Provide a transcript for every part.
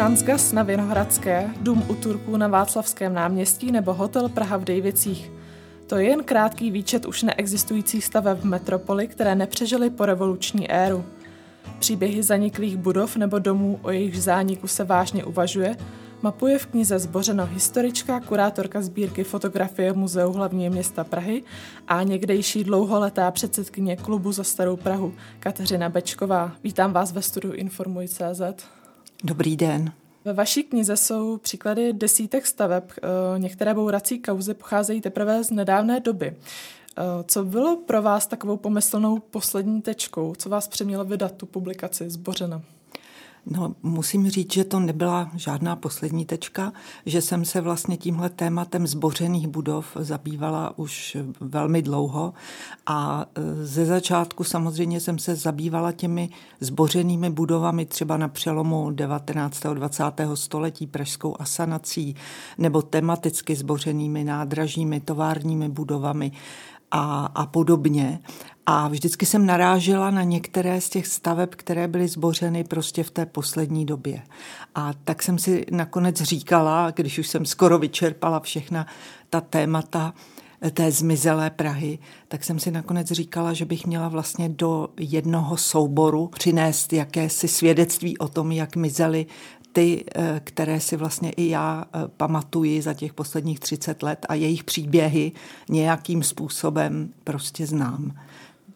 Transgas na Vinohradské, dům u Turků na Václavském náměstí nebo hotel Praha v Dejvicích. To je jen krátký výčet už neexistujících staveb v metropoli, které nepřežily po revoluční éru. Příběhy zaniklých budov nebo domů, o jejich zániku se vážně uvažuje, mapuje v knize Zbořeno historička, kurátorka sbírky fotografie Muzeu hlavního města Prahy a někdejší dlouholetá předsedkyně klubu za Starou Prahu Kateřina Bečková. Vítám vás ve studiu Informuj.cz. Dobrý den. Ve vaší knize jsou příklady desítek staveb. Eh, některé bourací kauzy pocházejí teprve z nedávné doby. Eh, co bylo pro vás takovou pomyslnou poslední tečkou? Co vás přemělo vydat tu publikaci Zbořena? No, musím říct, že to nebyla žádná poslední tečka, že jsem se vlastně tímhle tématem zbořených budov zabývala už velmi dlouho a e, ze začátku samozřejmě jsem se zabývala těmi zbořenými budovami třeba na přelomu 19. a 20. století pražskou asanací nebo tematicky zbořenými nádražími, továrními budovami a, a podobně. A vždycky jsem narážela na některé z těch staveb, které byly zbořeny prostě v té poslední době. A tak jsem si nakonec říkala, když už jsem skoro vyčerpala všechna ta témata té zmizelé Prahy, tak jsem si nakonec říkala, že bych měla vlastně do jednoho souboru přinést jakési svědectví o tom, jak mizely ty, eh, které si vlastně i já eh, pamatuji za těch posledních 30 let a jejich příběhy nějakým způsobem prostě znám.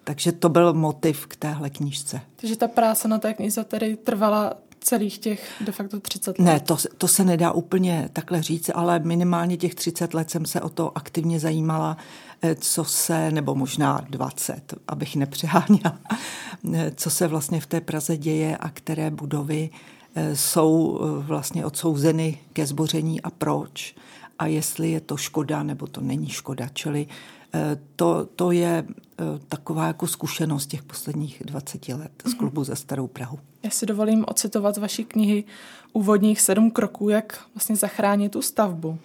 Takže to byl motiv k téhle knížce. Takže ta práce na té knize tedy trvala celých těch de facto 30 let? Ne, to, to se nedá úplně takhle říct, ale minimálně těch 30 let jsem se o to aktivně zajímala, eh, co se, nebo možná 20, abych nepřeháněla, co se vlastně v té Praze děje a které budovy jsou vlastně odsouzeny ke zboření a proč a jestli je to škoda nebo to není škoda. Čili Eh, to, to je eh, taková jako zkušenost těch posledních 20 let z mhm. klubu za Starou Prahu. Já si dovolím ocitovat z vaší knihy úvodních sedm kroků, jak vlastně zachránit tu stavbu.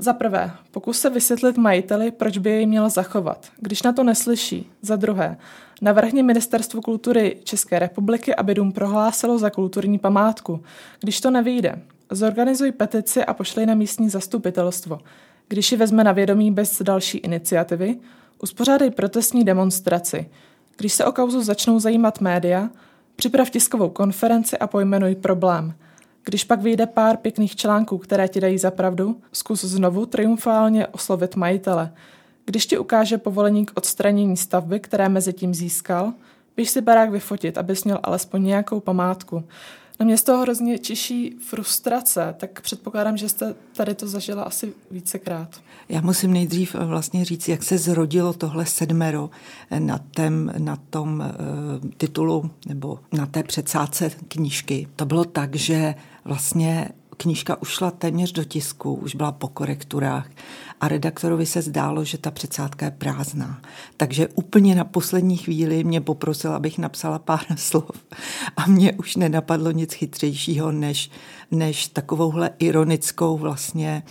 Za prvé, pokus se vysvětlit majiteli, proč by jej měl zachovat, když na to neslyší. Za druhé, navrhni Ministerstvu kultury České republiky, aby dům prohlásilo za kulturní památku. Když to nevyjde, zorganizuj petici a pošlej na místní zastupitelstvo. Když ji vezme na vědomí bez další iniciativy, uspořádej protestní demonstraci. Když se o kauzu začnou zajímat média, připrav tiskovou konferenci a pojmenuj problém. Když pak vyjde pár pěkných článků, které ti dají za pravdu, zkus znovu triumfálně oslovit majitele. Když ti ukáže povolení k odstranění stavby, které mezi tím získal, běž si barák vyfotit, abys měl alespoň nějakou památku. Na mě z toho hrozně čiší frustrace, tak předpokládám, že jste tady to zažila asi vícekrát. Já musím nejdřív vlastně říct, jak se zrodilo tohle sedmero na, tém, na tom uh, titulu nebo na té předsádce knížky. To bylo tak, že vlastně knížka ušla téměř do tisku, už byla po korekturách a redaktorovi se zdálo, že ta předsádka je prázdná. Takže úplně na poslední chvíli mě poprosil, abych napsala pár slov a mě už nenapadlo nic chytřejšího, než, než takovouhle ironickou vlastně,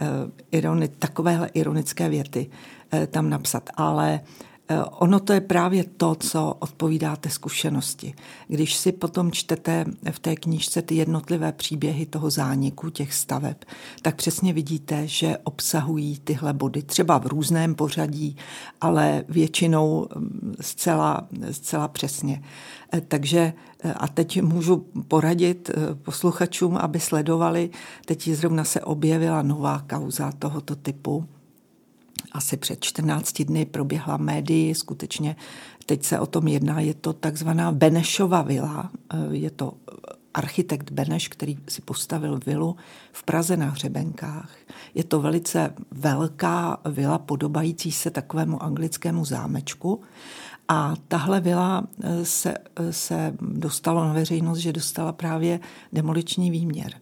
uh, ironi, takovéhle ironické věty uh, tam napsat. Ale Eh, ono to je právě to, co odpovídá té zkušenosti. Když si potom čtete v té knížce ty jednotlivé příběhy toho zániku těch staveb, tak přesně vidíte, že obsahují tyhle body třeba v různém pořadí, ale většinou mm, zcela, zcela přesně. Eh, takže eh, a teď můžu poradit posluchačům, aby sledovali, teď zrovna se objevila nová kauza tohoto typu, asi před 14 dny proběhla médii, skutečně teď se o tom jedná, je to takzvaná Benešova vila, eh, je to architekt Beneš, který si postavil vilu v Praze na Hřebenkách. Je to velice velká vila podobající se takovému anglickému zámečku. A tahle vila eh, se, eh, se dostalo na veřejnost, že dostala právě demoliční výměr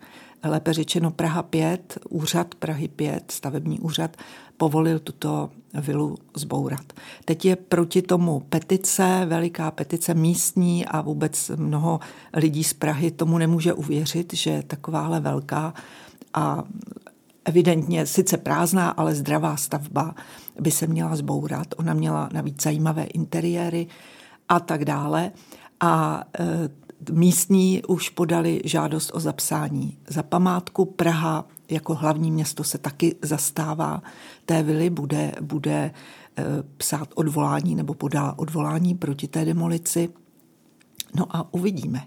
lépe řečeno Praha 5, úřad Prahy 5, stavební úřad, povolil tuto vilu zbourat. Teď je proti tomu petice, veliká petice místní a vůbec mnoho lidí z Prahy tomu nemůže uvěřit, že takováhle velká a evidentně sice prázdná, ale zdravá stavba by se měla zbourat. Ona měla navíc zajímavé interiéry a tak dále. A e, místní už podali žádost o zapsání. Za památku Praha jako hlavní město se taky zastává té vily, bude, bude eh, psát odvolání nebo podá odvolání proti té demolici. No a uvidíme.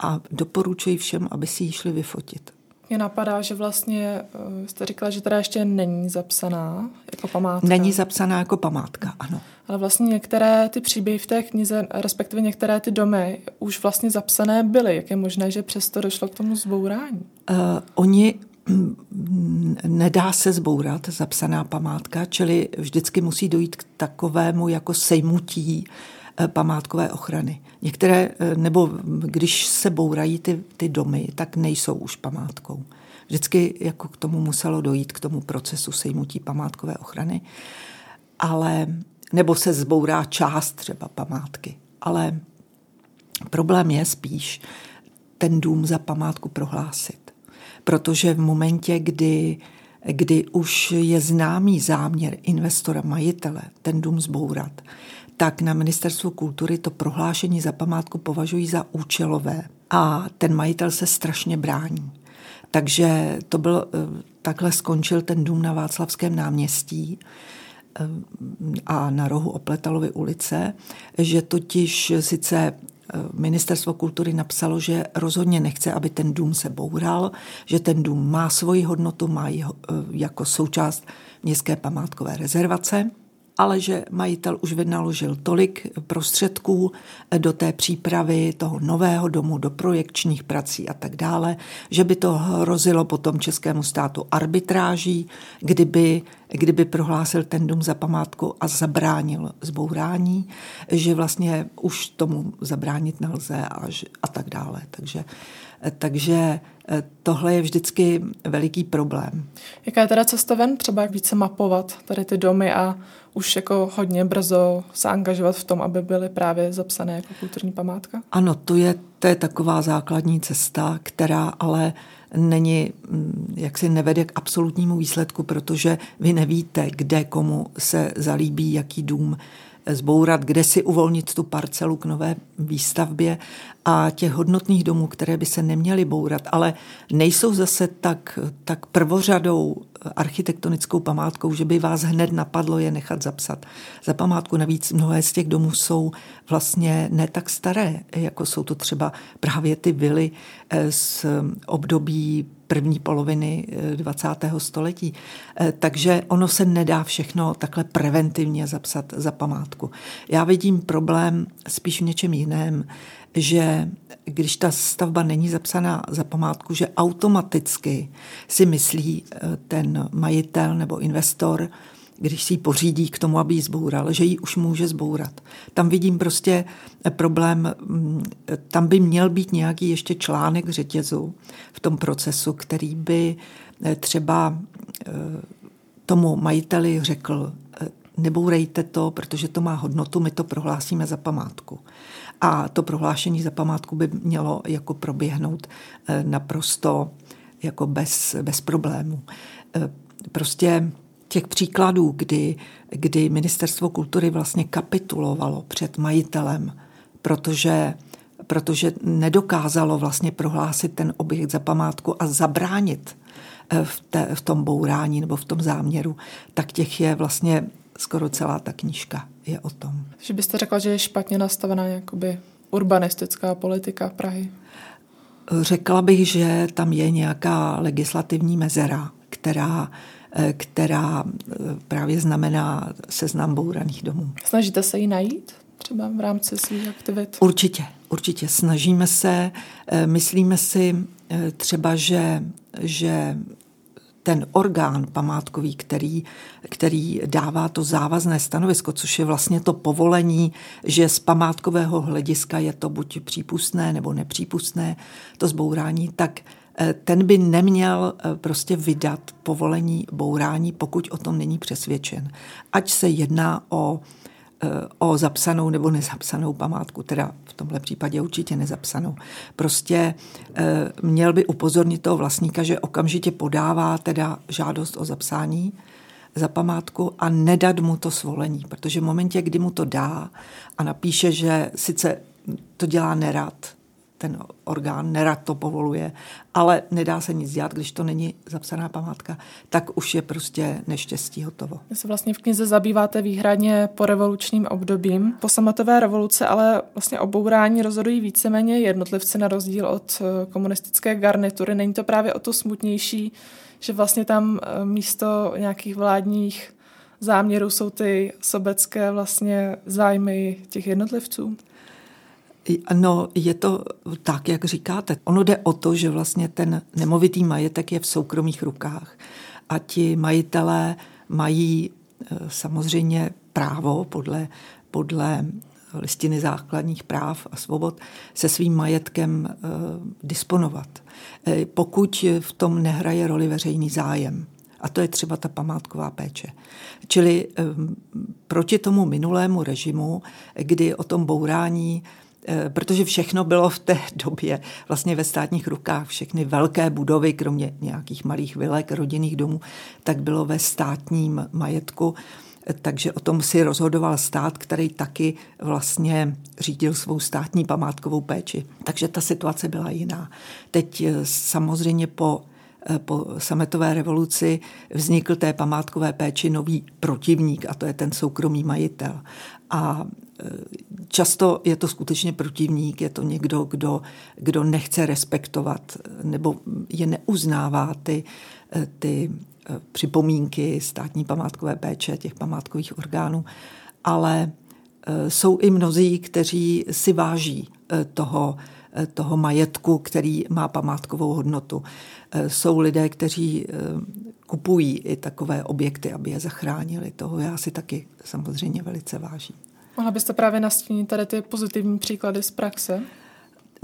A doporučuji všem, aby si ji šli vyfotit. Mě napadá, že vlastně eh, jste říkala, že teda ještě není zapsaná jako památka. Není zapsaná jako památka, ano. Ale vlastně některé ty příběhy v té knize, respektive některé ty domy, už vlastně zapsané byly. Jak je možné, že přesto došlo k tomu zbourání? Uh, oni mm, nedá se zbourat zapsaná památka, čili vždycky musí dojít k takovému jako sejmutí památkové ochrany. Některé, eh, nebo když se bourají ty, ty domy, tak nejsou už památkou. Vždycky jako k tomu muselo dojít, k tomu procesu sejmutí památkové ochrany. Ale nebo se zbourá část třeba památky. Ale problém je spíš ten dům za památku prohlásit. Protože v momentě, kdy, kdy už je známý záměr investora, majitele, ten dům zbourat, tak na ministerstvu kultury to prohlášení za památku považují za účelové a ten majitel se strašně brání. Takže to byl, eh, takhle skončil ten dům na Václavském náměstí a na rohu Opletalovy ulice, že totiž sice eh, Ministerstvo kultury napsalo, že rozhodně nechce, aby ten dům se boural, že ten dům má svoji hodnotu, má eh, jako součást městské památkové rezervace ale že majitel už vynaložil tolik prostředků do té přípravy toho nového domu, do projekčních prací a tak dále, že by to hrozilo potom českému státu arbitráží, kdyby, kdyby prohlásil ten dům za památku a zabránil zbourání, že vlastně už tomu zabránit nelze a, a tak dále. Takže, takže tohle je vždycky veliký problém. Jaká je teda cesta ven, třeba jak více mapovat tady ty domy a už jako hodně brzo se angažovat v tom, aby byly právě zapsané jako kulturní památka? Ano, to je, to je taková základní cesta, která ale není, mm, jak si nevede k absolutnímu výsledku, protože vy nevíte, kde komu se zalíbí jaký dům zbourat, kde si uvolnit tu parcelu k nové výstavbě a těch hodnotných domů, které by se neměly bourat, ale nejsou zase tak, tak prvořadou architektonickou památkou, že by vás hned napadlo je nechat zapsat. Za památku navíc mnohé z těch domů jsou vlastně ne tak staré, jako jsou to třeba právě ty vily eh, z období první poloviny 20. Eh, století. Eh, takže ono se nedá všechno takhle preventivně zapsat za památku. Já vidím problém spíš v něčem jiném, že když ta stavba není zapsaná za památku, že automaticky si myslí eh, ten majitel nebo investor, když si ji pořídí k tomu, aby ji zboural, že ji už může zbourat. Tam vidím prostě problém, mm, tam by měl být nějaký ještě článek řetězu v tom procesu, který by eh, třeba eh, tomu majiteli řekl, nebourejte to, protože to má hodnotu, my to prohlásíme za památku. A to prohlášení za památku by mělo jako proběhnout eh, naprosto jako bez, bez problémů. Eh, prostě těch příkladů, kdy, kdy ministerstvo kultury vlastně kapitulovalo před majitelem, protože protože nedokázalo vlastně prohlásit ten objekt za památku a zabránit eh, v, té, v tom bourání nebo v tom záměru, tak těch je vlastně skoro celá ta knížka je o tom. Že byste řekla, že je špatně nastavená jakoby urbanistická politika Prahy? Řekla bych, že tam je nějaká legislativní mezera, která eh, která eh, právě znamená seznam bouraných domů. Snažíte se ji najít třeba v rámci svých aktivit? Určitě, určitě. Snažíme se, eh, myslíme si třeba, že, že ten orgán památkový, který, který dává to závazné stanovisko, což je vlastně to povolení, že z památkového hlediska je to buď přípustné nebo nepřípustné, to zbourání, tak eh, ten by neměl eh, prostě vydat povolení bourání, pokud o tom není přesvědčen. Ať se jedná o o zapsanou nebo nezapsanou památku, teda v tomhle případě určitě nezapsanou. Prostě eh, měl by upozornit toho vlastníka, že okamžitě podává teda žádost o zapsání za památku a nedat mu to svolení, protože v momentě, kdy mu to dá a napíše, že sice to dělá nerad, ten orgán nerad to povoluje, ale nedá se nic dělat, když to není zapsaná památka, tak už je prostě neštěstí hotovo. Vy se vlastně v knize zabýváte výhradně po revolučním obdobím. Po sametové revoluce ale vlastně obourání rozhodují víceméně jednotlivci na rozdíl od eh, komunistické garnitury. Není to právě o to smutnější, že vlastně tam eh, místo nějakých vládních záměrů jsou ty sobecké vlastně zájmy těch jednotlivců? No, je to tak, jak říkáte. Ono jde o to, že vlastně ten nemovitý majetek je v soukromých rukách a ti majitelé mají eh, samozřejmě právo podle, podle listiny základních práv a svobod se svým majetkem e, disponovat. E, pokud v tom nehraje roli veřejný zájem. A to je třeba ta památková péče. Čili proti tomu minulému režimu, kdy o tom bourání protože všechno bylo v té době vlastně ve státních rukách, všechny velké budovy, kromě nějakých malých vilek, rodinných domů, tak bylo ve státním majetku takže o tom si rozhodoval stát, který taky vlastně řídil svou státní památkovou péči. Takže ta situace byla jiná. Teď eh, samozřejmě po eh, po sametové revoluci vznikl té památkové péči nový protivník a to je ten soukromý majitel. A eh, často je to skutečně protivník, je to někdo, kdo, kdo nechce respektovat nebo je neuznává ty, ty připomínky státní památkové péče, těch památkových orgánů, ale e, jsou i mnozí, kteří si váží e, toho, toho majetku, který má památkovou hodnotu. Jsou lidé, kteří kupují i takové objekty, aby je zachránili. Toho já si taky samozřejmě velice vážím. Mohla byste právě nastínit tady ty pozitivní příklady z praxe?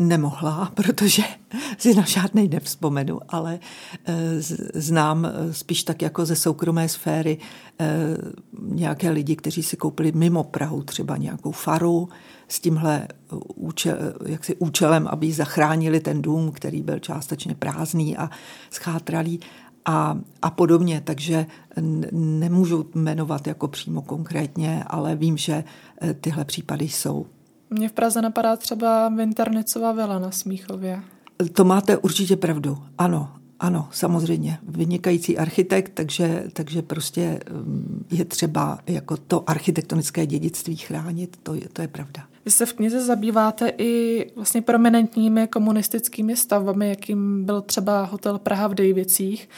nemohla, protože si na žádnej nevzpomenu, ale eh, znám eh, spíš tak jako ze soukromé sféry eh, nějaké lidi, kteří si koupili mimo Prahu třeba nějakou faru s tímhle účel, jaksi účelem, aby zachránili ten dům, který byl částečně prázdný a schátralý a, a podobně. Takže nemůžu jmenovat jako přímo konkrétně, ale vím, že tyhle případy jsou. Mně v Praze napadá třeba Vinternicová vila na Smíchově. To máte určitě pravdu. Ano, ano, samozřejmě. Vynikající architekt, takže, takže prostě mm, je třeba jako to architektonické dědictví chránit, to je, to je pravda. Vy se v knize zabýváte i vlastně prominentními komunistickými stavbami, jakým byl třeba hotel Praha v Dejvicích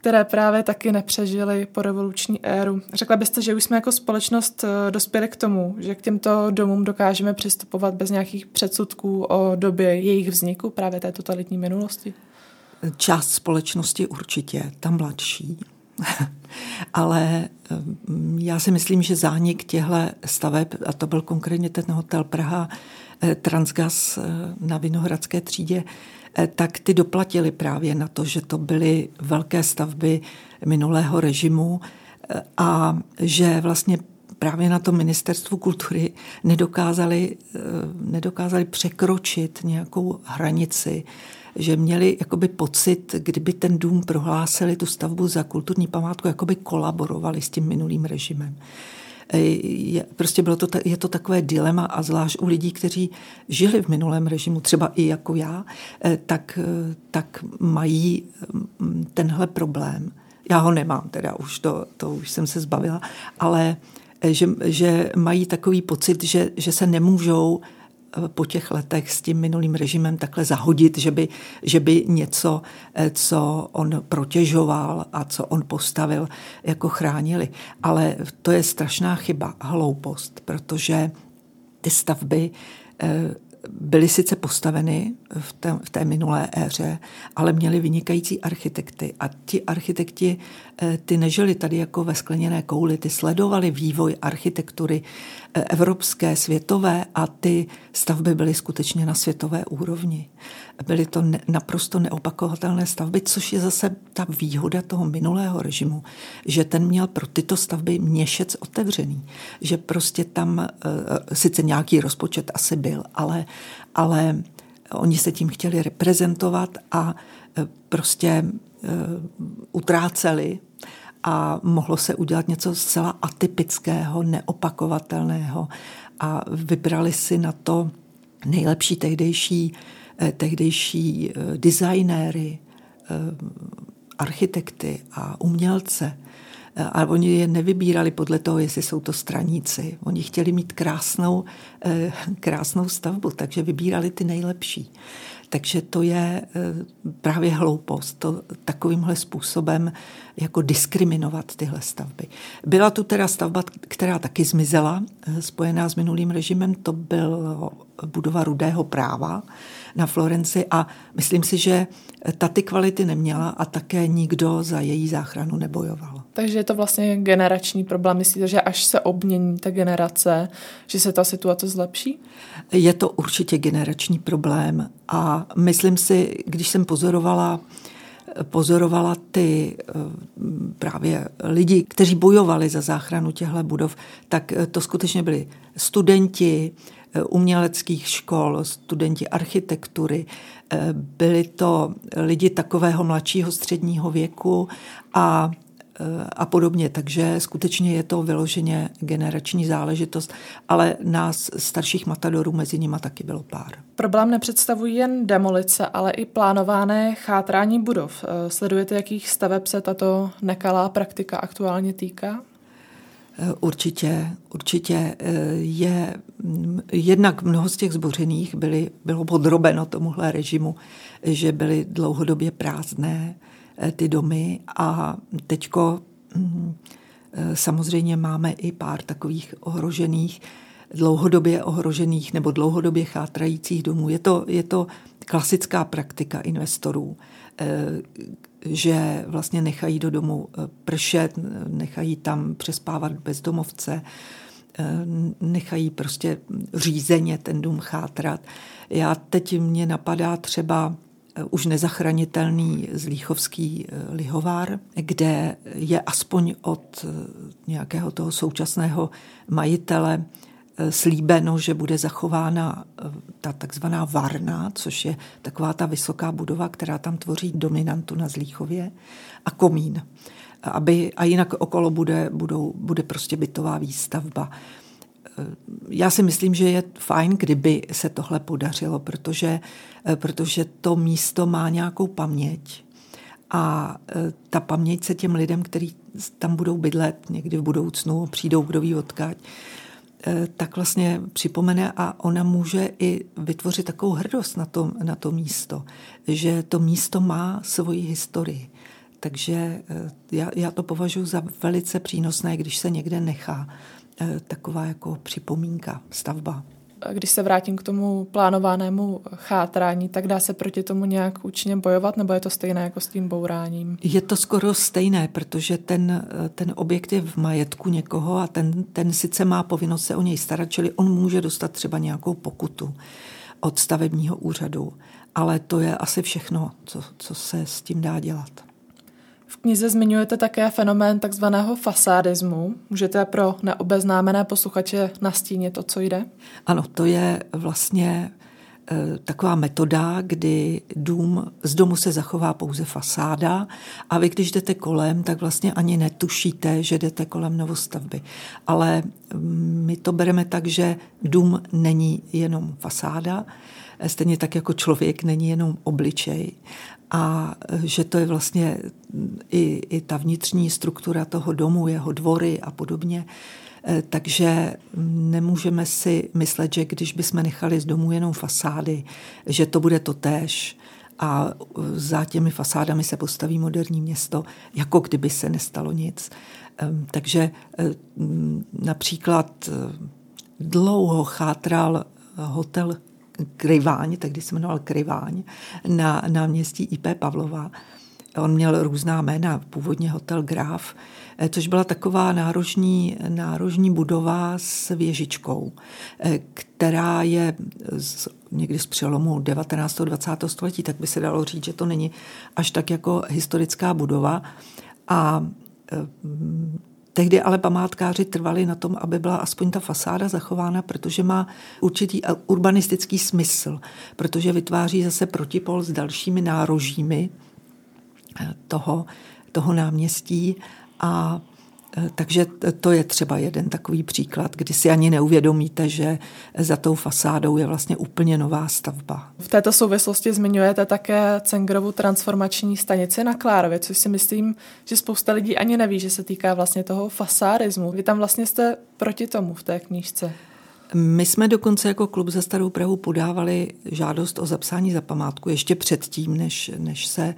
které právě taky nepřežily po revoluční éru. Řekla byste, že už jsme jako společnost eh, dospěli k tomu, že k těmto domům dokážeme přistupovat bez nějakých předsudků o době jejich vzniku, právě té totalitní minulosti? Část společnosti určitě, tam mladší. Ale eh, já si myslím, že zánik těchto staveb, a to byl konkrétně ten hotel Praha, eh, Transgas na Vinohradské třídě, Eh, tak ty doplatili právě na to, že to byly velké stavby minulého režimu eh, a že vlastně právě na tom ministerstvu kultury nedokázali, eh, nedokázali překročit nějakou hranici, že měli jakoby pocit, kdyby ten dům prohlásili tu stavbu za kulturní památku, jakoby kolaborovali s tím minulým režimem je, prostě bylo to, je to takové dilema a zvlášť u lidí, kteří žili v minulém režimu, třeba i jako já, eh, tak, eh, tak mají mm, tenhle problém. Já ho nemám, teda už to, to už jsem se zbavila, ale eh, že, že mají takový pocit, že, že se nemůžou po těch letech s tím minulým režimem takhle zahodit, že by, že by něco, eh, co on protěžoval a co on postavil, jako chránili. Ale to je strašná chyba, hloupost, protože ty stavby eh, byly sice postaveny v té, v té minulé éře, ale měli vynikající architekty. A ti architekti, eh, ty nežili tady jako ve skleněné kouli, ty sledovali vývoj architektury evropské, světové a ty stavby byly skutečně na světové úrovni. Byly to ne, naprosto neopakovatelné stavby, což je zase ta výhoda toho minulého režimu, že ten měl pro tyto stavby měšec otevřený. Že prostě tam e, sice nějaký rozpočet asi byl, ale, ale oni se tím chtěli reprezentovat a e, prostě e, utráceli a mohlo se udělat něco zcela atypického, neopakovatelného a vybrali si na to nejlepší tehdejší tehdejší designéry, architekty a umělce. Ale oni je nevybírali podle toho, jestli jsou to straníci. Oni chtěli mít krásnou, krásnou stavbu, takže vybírali ty nejlepší. Takže to je eh, právě hloupost, to takovýmhle způsobem jako diskriminovat tyhle stavby. Byla tu teda stavba, která taky zmizela, eh, spojená s minulým režimem, to byl budova rudého práva na Florenci a myslím si, že ta ty kvality neměla a také nikdo za její záchranu nebojoval. Takže je to vlastně generační problém. Myslíte, že až se obmění ta generace, že se ta situace zlepší? Je to určitě generační problém a myslím si, když jsem pozorovala pozorovala ty eh, právě lidi, kteří bojovali za záchranu těchto budov, tak eh, to skutečně byli studenti uměleckých škol, studenti architektury, byli to lidi takového mladšího středního věku a a podobně. Takže skutečně je to vyloženě generační záležitost, ale nás starších matadorů mezi nimi taky bylo pár. Problém nepředstavují jen demolice, ale i plánované chátrání budov. Eh, sledujete, jakých staveb se tato nekalá praktika aktuálně týká? Eh, určitě, určitě eh, je mm, jednak mnoho z těch zbořených byly, bylo podrobeno tomuhle režimu, že byly dlouhodobě prázdné, Eh, ty domy a teďko mm, samozřejmě máme i pár takových ohrožených, dlouhodobě ohrožených nebo dlouhodobě chátrajících domů. Je to, je to klasická praktika investorů, že vlastně nechají do domu pršet, nechají tam přespávat bezdomovce, nechají prostě řízeně ten dům chátrat. Já teď mě napadá třeba Eh, už nezachranitelný zlíchovský eh, lihovár, kde je aspoň od eh, nějakého toho současného majitele slíbeno, že bude zachována ta takzvaná Varna, což je taková ta vysoká budova, která tam tvoří dominantu na Zlíchově, a komín. Aby, a jinak okolo bude, budou, bude prostě bytová výstavba já si myslím, že je fajn, kdyby se tohle podařilo, protože, eh, protože to místo má nějakou paměť a eh, ta paměť se těm lidem, kteří tam budou bydlet někdy v budoucnu, přijdou kdo ví odkaď, eh, tak vlastně připomene a ona může i vytvořit takovou hrdost na to, na to místo, že to místo má svoji historii. Takže já, já to považuji za velice přínosné, když se někde nechá Eh, taková jako připomínka, stavba. Když se vrátím k tomu plánovanému chátrání, tak dá se proti tomu nějak účinně bojovat, nebo je to stejné jako s tím bouráním? Je to skoro stejné, protože ten, ten objekt je v majetku někoho a ten, ten sice má povinnost se o něj starat, čili on může dostat třeba nějakou pokutu od stavebního úřadu, ale to je asi všechno, co, co se s tím dá dělat. Knize zmiňujete také fenomén takzvaného fasádismu. Můžete pro neobeznámené posluchače nastínit, o co jde? Ano, to je vlastně e, taková metoda, kdy dům, z domu se zachová pouze fasáda a vy, když jdete kolem, tak vlastně ani netušíte, že jdete kolem novostavby. Ale mm, my to bereme tak, že dům není jenom fasáda, stejně tak jako člověk není jenom obličej a že to je vlastně i, i ta vnitřní struktura toho domu, jeho dvory a podobně. E, takže nemůžeme si myslet, že když bychom nechali z domu jenom fasády, že to bude to též a za těmi fasádami se postaví moderní město, jako kdyby se nestalo nic. E, takže e, například dlouho chátral hotel Kryváň, tehdy se jmenoval Kryváň, na náměstí IP Pavlova. On měl různá jména, původně hotel Graf, eh, což byla taková nárožní, nárožní budova s věžičkou, eh, která je z, někdy z přelomu 19. 20. století, tak by se dalo říct, že to není až tak jako historická budova. A eh, Tehdy ale památkáři trvali na tom, aby byla aspoň ta fasáda zachována, protože má určitý urbanistický smysl, protože vytváří zase protipol s dalšími nárožími eh, toho, toho náměstí. A Eh, takže to je třeba jeden takový příklad, kdy si ani neuvědomíte, že za tou fasádou je vlastně úplně nová stavba. V této souvislosti zmiňujete také Cengrovu transformační stanici na Klárově, což si myslím, že spousta lidí ani neví, že se týká vlastně toho fasárismu. Vy tam vlastně jste proti tomu v té knížce. My jsme dokonce jako klub za Starou Prahu podávali žádost o zapsání za památku ještě předtím, než, než se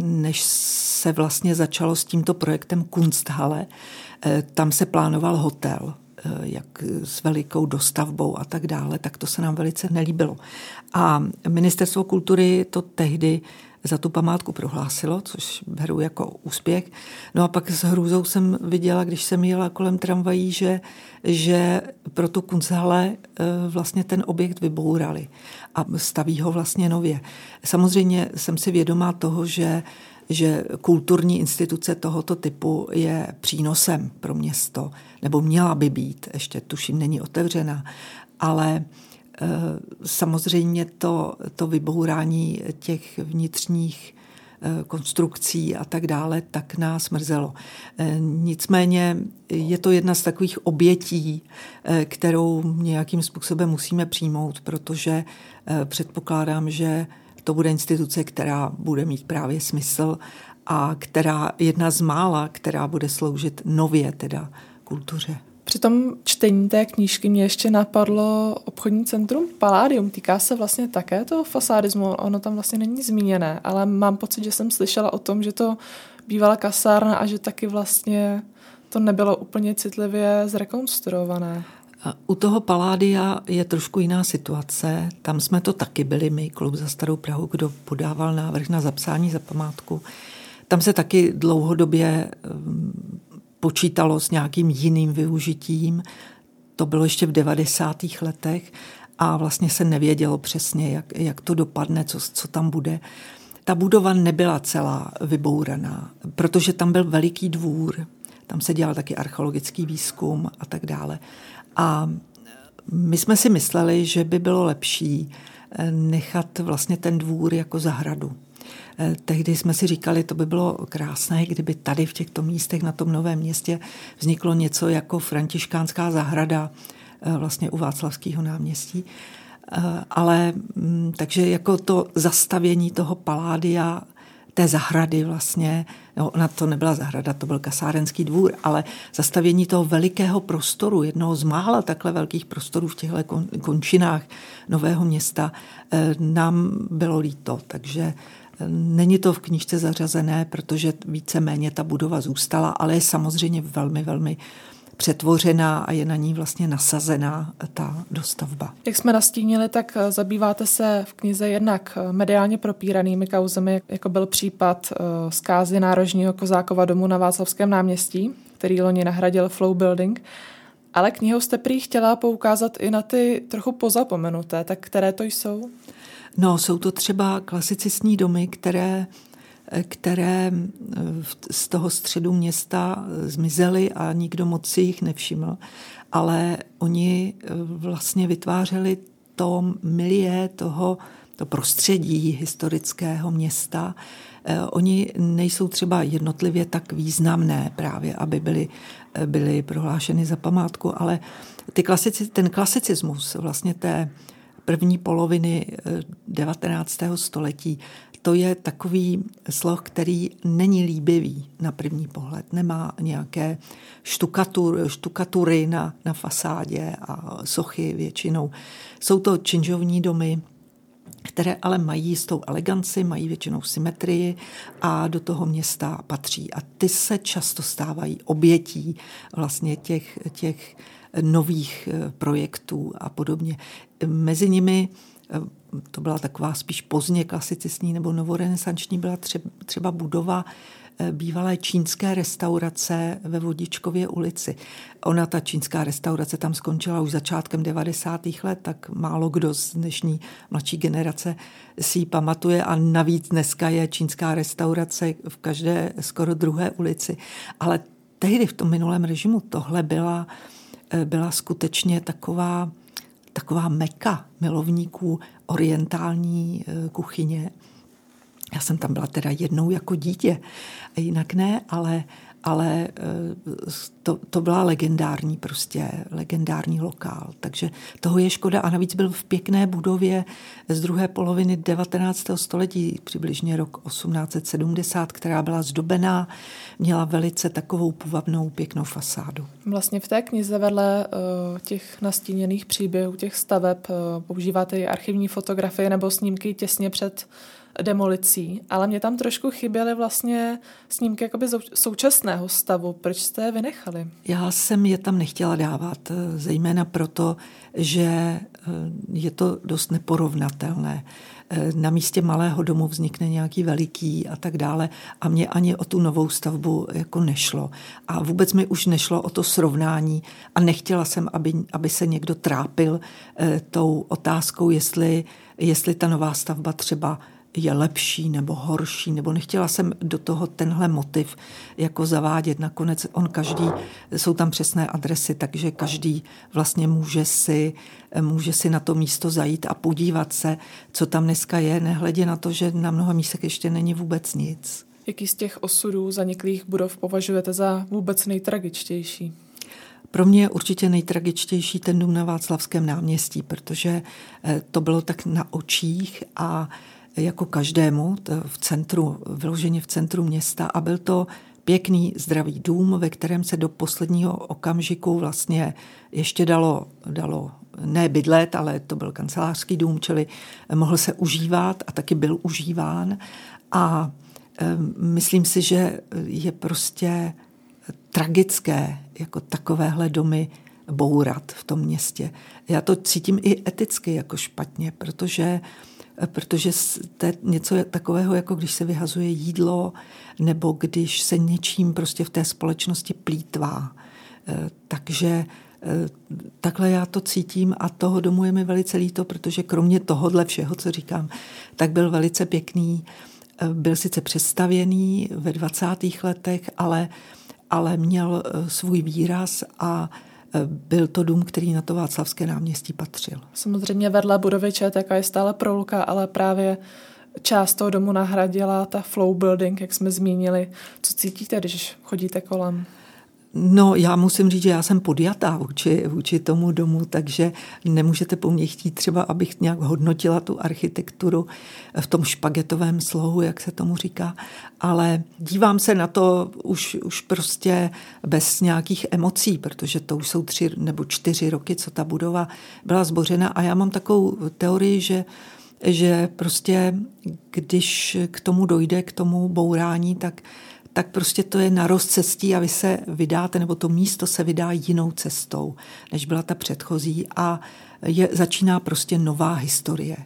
než se vlastně začalo s tímto projektem Kunsthalle. Eh, tam se plánoval hotel, eh, jak s velikou dostavbou a tak dále, tak to se nám velice nelíbilo. A ministerstvo kultury to tehdy za tu památku prohlásilo, což beru jako úspěch. No a pak s hrůzou jsem viděla, když jsem jela kolem tramvají, že, že pro tu Kunzhale eh, vlastně ten objekt vybourali a staví ho vlastně nově. Samozřejmě jsem si vědomá toho, že že kulturní instituce tohoto typu je přínosem pro město, nebo měla by být, ještě tuším není otevřena, ale samozřejmě to, to vybourání těch vnitřních eh, konstrukcí a tak dále, tak nás mrzelo. Eh, nicméně je to jedna z takových obětí, kterou nějakým způsobem musíme přijmout, protože předpokládám, že to bude instituce, která bude mít právě smysl a která jedna z mála, která bude sloužit nově teda kultuře. Při tom čtení té knížky mě ještě napadlo obchodní centrum Palladium. Týká se vlastně také toho fasádismu. Ono tam vlastně není zmíněné, ale mám pocit, že jsem slyšela o tom, že to bývala kasárna a že taky vlastně to nebylo úplně citlivě zrekonstruované. U toho Paládia je trošku jiná situace. Tam jsme to taky byli my, klub za Starou Prahu, kdo podával návrh na zapsání za památku. Tam se taky dlouhodobě počítalo s nějakým jiným využitím. To bylo ještě v 90. letech a vlastně se nevědělo přesně, jak, jak to dopadne, co, co tam bude. Ta budova nebyla celá vybouraná, protože tam byl veliký dvůr, tam se dělal taky archeologický výzkum a tak dále. A my jsme si mysleli, že by bylo lepší eh, nechat vlastně ten dvůr jako zahradu. Eh, tehdy jsme si říkali, to by bylo krásné, kdyby tady v těchto místech na tom novém městě vzniklo něco jako františkánská zahrada eh, vlastně u Václavského náměstí. Eh, ale mm, takže jako to zastavění toho paládia, té zahrady vlastně, no, ona to nebyla zahrada, to byl kasárenský dvůr, ale zastavění toho velikého prostoru, jednoho z mála takhle velkých prostorů v těchto končinách nového města, nám bylo líto. Takže Není to v knížce zařazené, protože víceméně ta budova zůstala, ale je samozřejmě velmi, velmi přetvořená a je na ní vlastně nasazená ta dostavba. Jak jsme nastínili, tak eh, zabýváte se v knize jednak eh, mediálně propíranými kauzami, jako byl případ eh, zkázy nárožního Kozákova domu na Václavském náměstí, který loni nahradil Flow Building, ale knihou jste prý chtěla poukázat i na ty trochu pozapomenuté, tak které to jsou? No, jsou to třeba klasicistní domy, které, které eh, z toho středu města eh, zmizely a nikdo moc si jich nevšiml. Ale oni eh, vlastně vytvářeli to milie toho, to prostředí historického města. Oni nejsou třeba jednotlivě tak významné právě, aby byly, byly prohlášeny za památku, ale ty klasici, ten klasicismus vlastně té první poloviny 19. Eh, století. To je takový sloh, který není líbivý na první pohled. Nemá nějaké štukatur, štukatury na, na fasádě a sochy většinou. Jsou to činžovní domy, které ale mají jistou eleganci, mají většinou symetrii a do toho města patří. A ty se často stávají obětí vlastně těch, těch nových eh, projektů a podobně. Mezi nimi eh, to byla taková spíš pozdně klasicistní nebo novorenesanční, byla třeba budova eh, bývalé čínské restaurace ve Vodičkově ulici. Ona, ta čínská restaurace, tam skončila už začátkem 90. let, tak málo kdo z dnešní mladší generace si ji pamatuje a navíc dneska je čínská restaurace v každé skoro druhé ulici. Ale tehdy v tom minulém režimu tohle byla Eh, byla skutečně taková, taková meka milovníků orientální eh, kuchyně. Já jsem tam byla teda jednou jako dítě, jinak ne, ale, ale to, to byla legendární prostě, legendární lokál. Takže toho je škoda a navíc byl v pěkné budově z druhé poloviny 19. století, přibližně rok 1870, která byla zdobená, měla velice takovou půvabnou, pěknou fasádu. Vlastně v té knize vedle uh, těch nastíněných příběhů, těch staveb, uh, používáte i archivní fotografie nebo snímky těsně před demolicí, ale mě tam trošku chyběly vlastně snímky jakoby současného stavu. Proč jste je vynechali? Já jsem je tam nechtěla dávat, eh, zejména proto, že eh, je to dost neporovnatelné. Eh, na místě malého domu vznikne nějaký veliký a tak dále a mě ani o tu novou stavbu jako nešlo. A vůbec mi už nešlo o to srovnání a nechtěla jsem, aby, aby se někdo trápil tou otázkou, jestli, jestli ta nová stavba třeba je lepší nebo horší, nebo nechtěla jsem do toho tenhle motiv jako zavádět. Nakonec on každý, jsou tam přesné adresy, takže každý vlastně může si, může si na to místo zajít a podívat se, co tam dneska je, nehledě na to, že na mnoha místech ještě není vůbec nic. Jaký z těch osudů zaniklých budov považujete za vůbec nejtragičtější? Pro mě je určitě nejtragičtější ten dům na Václavském náměstí, protože eh, to bylo tak na očích a jako každému v centru, vyloženě v centru města a byl to pěkný zdravý dům, ve kterém se do posledního okamžiku vlastně ještě dalo, dalo ne bydlet, ale to byl kancelářský dům, čili mohl se užívat a taky byl užíván. A myslím si, že je prostě tragické jako takovéhle domy bourat v tom městě. Já to cítím i eticky jako špatně, protože protože to je něco takového, jako když se vyhazuje jídlo nebo když se něčím prostě v té společnosti plítvá. E, takže e, takhle já to cítím a toho domu je mi velice líto, protože kromě tohohle všeho, co říkám, tak byl velice pěkný. E, byl sice přestavěný ve 20. letech, ale, ale měl svůj výraz a byl to dům, který na to Václavské náměstí patřil. Samozřejmě vedle budovy ČTK je stále proluka, ale právě část toho domu nahradila ta flow building, jak jsme zmínili. Co cítíte, když chodíte kolem? No, já musím říct, že já jsem podjatá vůči, vůči tomu domu, takže nemůžete po mně chtít třeba, abych nějak hodnotila tu architekturu v tom špagetovém slohu, jak se tomu říká, ale dívám se na to už, už prostě bez nějakých emocí, protože to už jsou tři nebo čtyři roky, co ta budova byla zbořena. A já mám takovou teorii, že že prostě když k tomu dojde, k tomu bourání, tak tak prostě to je na rozcestí a vy se vydáte, nebo to místo se vydá jinou cestou, než byla ta předchozí a je, začíná prostě nová historie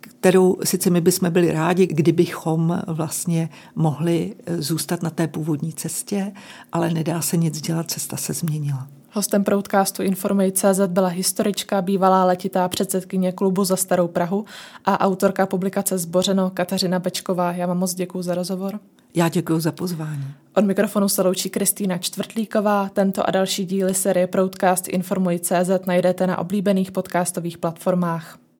kterou sice my bychom byli rádi, kdybychom vlastně mohli zůstat na té původní cestě, ale nedá se nic dělat, cesta se změnila. Hostem Proudcastu Informuj.cz byla historička, bývalá letitá předsedkyně klubu za Starou Prahu a autorka publikace Zbořeno Kateřina Bečková. Já vám moc děkuji za rozhovor. Já děkuji za pozvání. Od mikrofonu se loučí Kristýna Čtvrtlíková. Tento a další díly série Proudcast Informuj.cz najdete na oblíbených podcastových platformách.